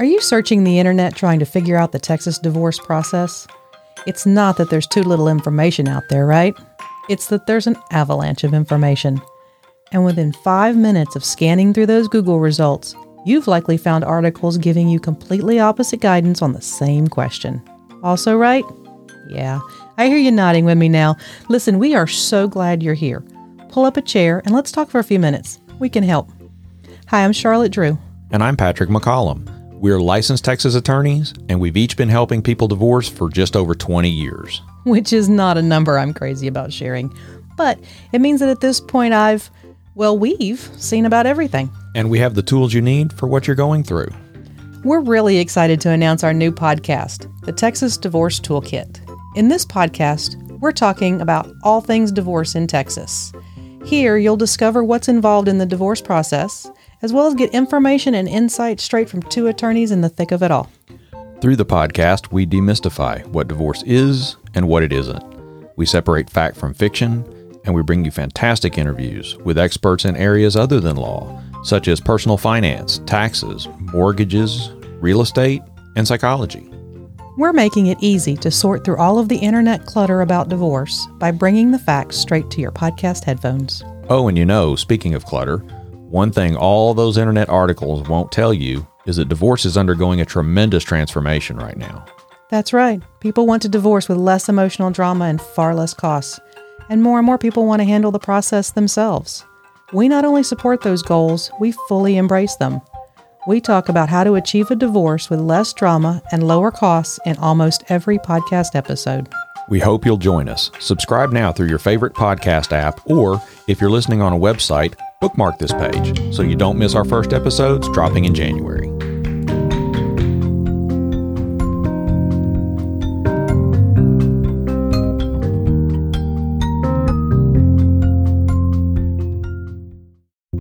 Are you searching the internet trying to figure out the Texas divorce process? It's not that there's too little information out there, right? It's that there's an avalanche of information. And within five minutes of scanning through those Google results, you've likely found articles giving you completely opposite guidance on the same question. Also, right? Yeah, I hear you nodding with me now. Listen, we are so glad you're here. Pull up a chair and let's talk for a few minutes. We can help. Hi, I'm Charlotte Drew. And I'm Patrick McCollum. We're licensed Texas attorneys, and we've each been helping people divorce for just over 20 years. Which is not a number I'm crazy about sharing. But it means that at this point I've, well, we've seen about everything. And we have the tools you need for what you're going through. We're really excited to announce our new podcast, the Texas Divorce Toolkit. In this podcast, we're talking about all things divorce in Texas. Here, you'll discover what's involved in the divorce process as well as get information and insight straight from two attorneys in the thick of it all. Through the podcast, we demystify what divorce is and what it isn't. We separate fact from fiction, and we bring you fantastic interviews with experts in areas other than law, such as personal finance, taxes, mortgages, real estate, and psychology. We're making it easy to sort through all of the internet clutter about divorce by bringing the facts straight to your podcast headphones. Oh, and you know, speaking of clutter, one thing all those internet articles won't tell you is that divorce is undergoing a tremendous transformation right now. That's right. People want to divorce with less emotional drama and far less costs. And more and more people want to handle the process themselves. We not only support those goals, we fully embrace them. We talk about how to achieve a divorce with less drama and lower costs in almost every podcast episode. We hope you'll join us. Subscribe now through your favorite podcast app, or if you're listening on a website, bookmark this page so you don't miss our first episodes dropping in January.